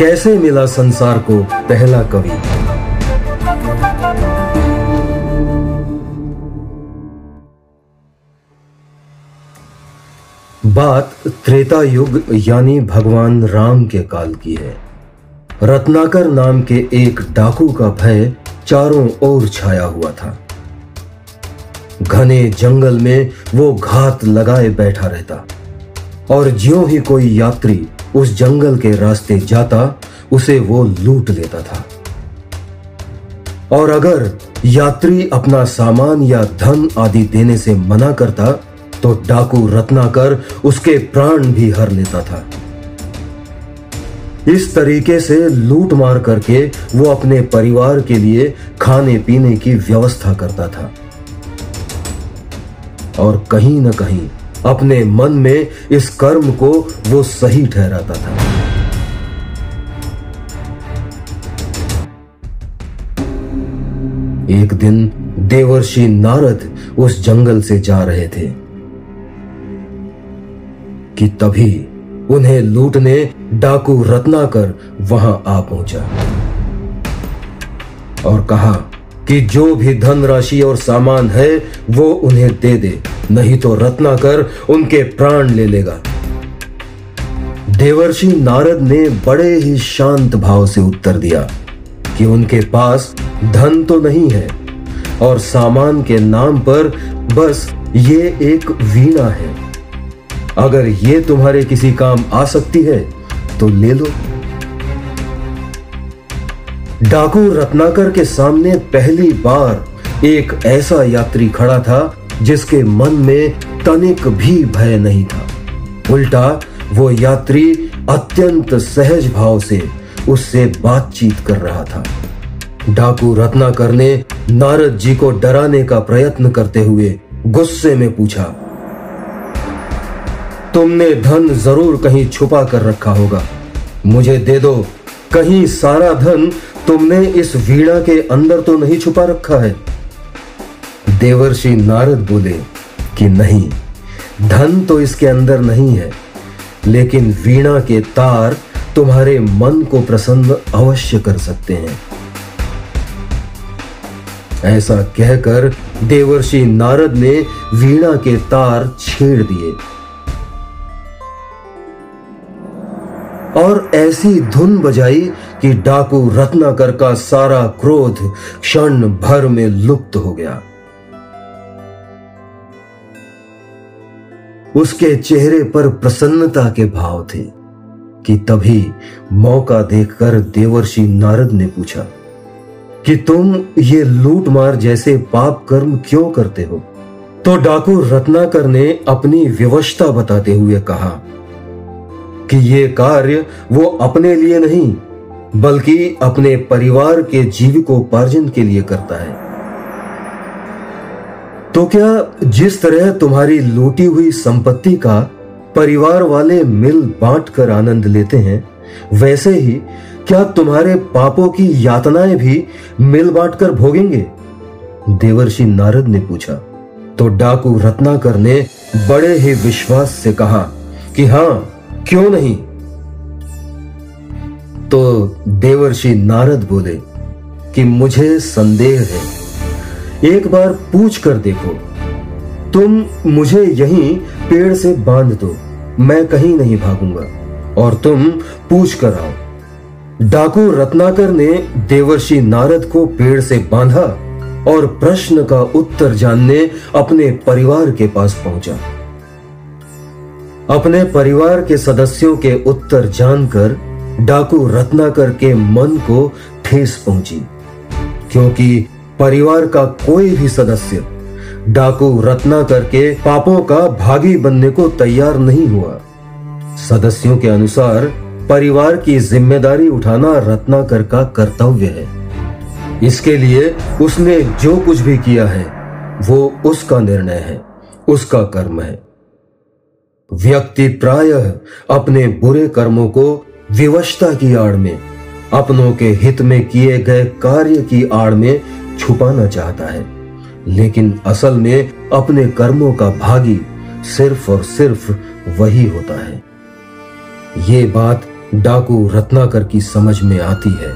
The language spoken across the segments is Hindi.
कैसे मिला संसार को पहला कवि? बात त्रेता युग यानी भगवान राम के काल की है। रत्नाकर नाम के एक डाकू का भय चारों ओर छाया हुआ था। घने जंगल में वो घात लगाए बैठा रहता। और ज्यों ही कोई यात्री उस जंगल के रास्ते जाता, उसे वो लूट लेता था। और अगर यात्री अपना सामान या धन आदि देने से मना करता तो डाकू रत्नाकर उसके प्राण भी हर लेता था। इस तरीके से लूट मार करके वो अपने परिवार के लिए खाने पीने की व्यवस्था करता था। और कहीं न कहीं अपने मन में इस कर्म को वो सही ठहराता था। एक दिन देवर्षि नारद उस जंगल से जा रहे थे कि तभी उन्हें लूटने डाकू रत्नाकर वहाँ आ पहुँचा और कहा कि जो भी धन राशि और सामान है, वो उन्हें दे दे। नहीं तो रत्नाकर उनके प्राण ले लेगा। देवर्षि नारद ने बड़े ही शांत भाव से उत्तर दिया कि उनके पास धन तो नहीं है और सामान के नाम पर बस ये एक वीणा है। अगर ये तुम्हारे किसी काम आ सकती है तो ले लो। डाकू रत्नाकर के सामने पहली बार एक ऐसा यात्री खड़ा था, जिसके मन में तनिक भी भय नहीं था। उल्टा, वो यात्री अत्यंत सहज भाव से उससे बातचीत कर रहा था। डाकू रत्नाकर ने नारद जी को डराने का प्रयत्न करते हुए गुस्से में पूछा, तुमने धन ज़रूर कहीं छुपा कर रखा होगा। मुझे दे दो, कहीं सारा धन तुमने इस वीणा के अंदर तो नहीं छुपा रखा है। देवर्षि नारद बोले कि नहीं, धन तो इसके अंदर नहीं है, लेकिन वीणा के तार तुम्हारे मन को प्रसन्न अवश्य कर सकते हैं। ऐसा कहकर देवर्षि नारद ने वीणा के तार छेड़ दिए। और ऐसी धुन बजाई कि डाकू रत्नाकर का सारा क्रोध क्षण भर में लुप्त हो गया। उसके चेहरे पर प्रसन्नता के भाव थे कि तभी मौका देखकर देवर्षि नारद ने पूछा, कि तुम ये लूट मार जैसे पाप कर्म क्यों करते हो? तो डाकू रत्नाकर ने अपनी व्यवस्था बताते हुए कहा कि ये कार्य वो अपने लिए नहीं, बल्कि अपने परिवार के जीविकोपार्जन के लिए करता है। तो क्या जिस तरह तुम्हारी लूटी हुई संपत्ति का परिवार वाले मिल बांट कर आनंद लेते हैं, वैसे ही क्या तुम्हारे पापों की यातनाएँ भी मिल बांट कर भोगेंगे? देवर्षि नारद ने पूछा। तो डाकू रत्नाकर ने बड़े ही विश्वास से कहा कि हाँ क्यों नहीं? तो देवर्षि नारद बोले कि मुझे संदेह है। एक बार पूछ कर देखो। तुम मुझे यहीं पेड़ से बाँध दो। मैं कहीं नहीं भागूँगा। और तुम पूछ कर आओ। डाकू रत्नाकर ने देवर्षि नारद को पेड़ से बांधा और प्रश्न का उत्तर जानने अपने परिवार के पास पहुँचा। अपने परिवार के सदस्यों के उत्तर जानकर डाकू रत्नाकर के मन को ठेस पहुँची। क्योंकि परिवार का कोई भी सदस्य डाकू रत्नाकर के पापों का भागी बनने को तैयार नहीं हुआ। सदस्यों के अनुसार परिवार की ज़िम्मेदारी उठाना रत्नाकर का कर्तव्य है। इसके लिए उसने जो कुछ भी किया है, वो उसका निर्णय है, उसका कर्म है। व्यक्ति प्रायः अपने बुरे कर्मों को विवशता की आड़ में, अपनों के हित में किए गए कार्य की आड़ में छुपाना चाहता है। लेकिन असल में अपने कर्मों का भागी सिर्फ़ और सिर्फ़ वही होता है। ये बात डाकू रत्नाकर की समझ में आती है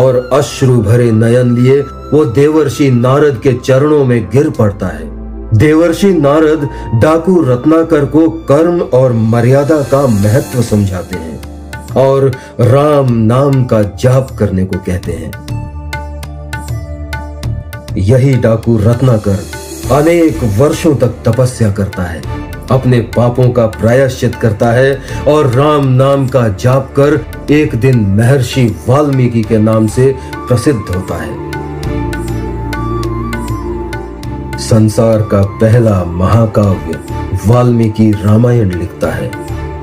और अश्रु भरे नयन लिए वो देवर्षि नारद के चरणों में गिर पड़ता है। देवर्षि नारद डाकू रत्नाकर को कर्म और मर्यादा का महत्व समझाते हैं और राम नाम का जाप करने को कहते हैं। यही डाकू रत्नाकर अनेक वर्षों तक तपस्या करता है, अपने पापों का प्रायश्चित करता है और राम नाम का जाप कर एक दिन महर्षि वाल्मीकि के नाम से प्रसिद्ध होता है। संसार का पहला महाकाव्य वाल्मीकि रामायण लिखता है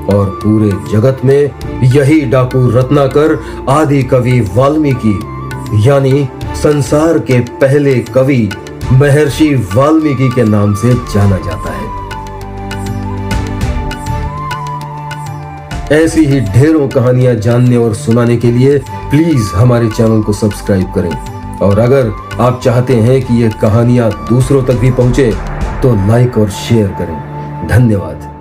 और पूरे जगत में यही डाकू रत्नाकर आदि कवि वाल्मीकि, यानी संसार के पहले कवि महर्षि वाल्मीकि के नाम से जाना जाता है। ऐसी ही ढेरों कहानियाँ जानने और सुनाने के लिए प्लीज़ हमारे चैनल को सब्सक्राइब करें। और अगर आप चाहते हैं कि ये कहानियाँ दूसरों तक भी पहुँचे तो लाइक और शेयर करें। धन्यवाद।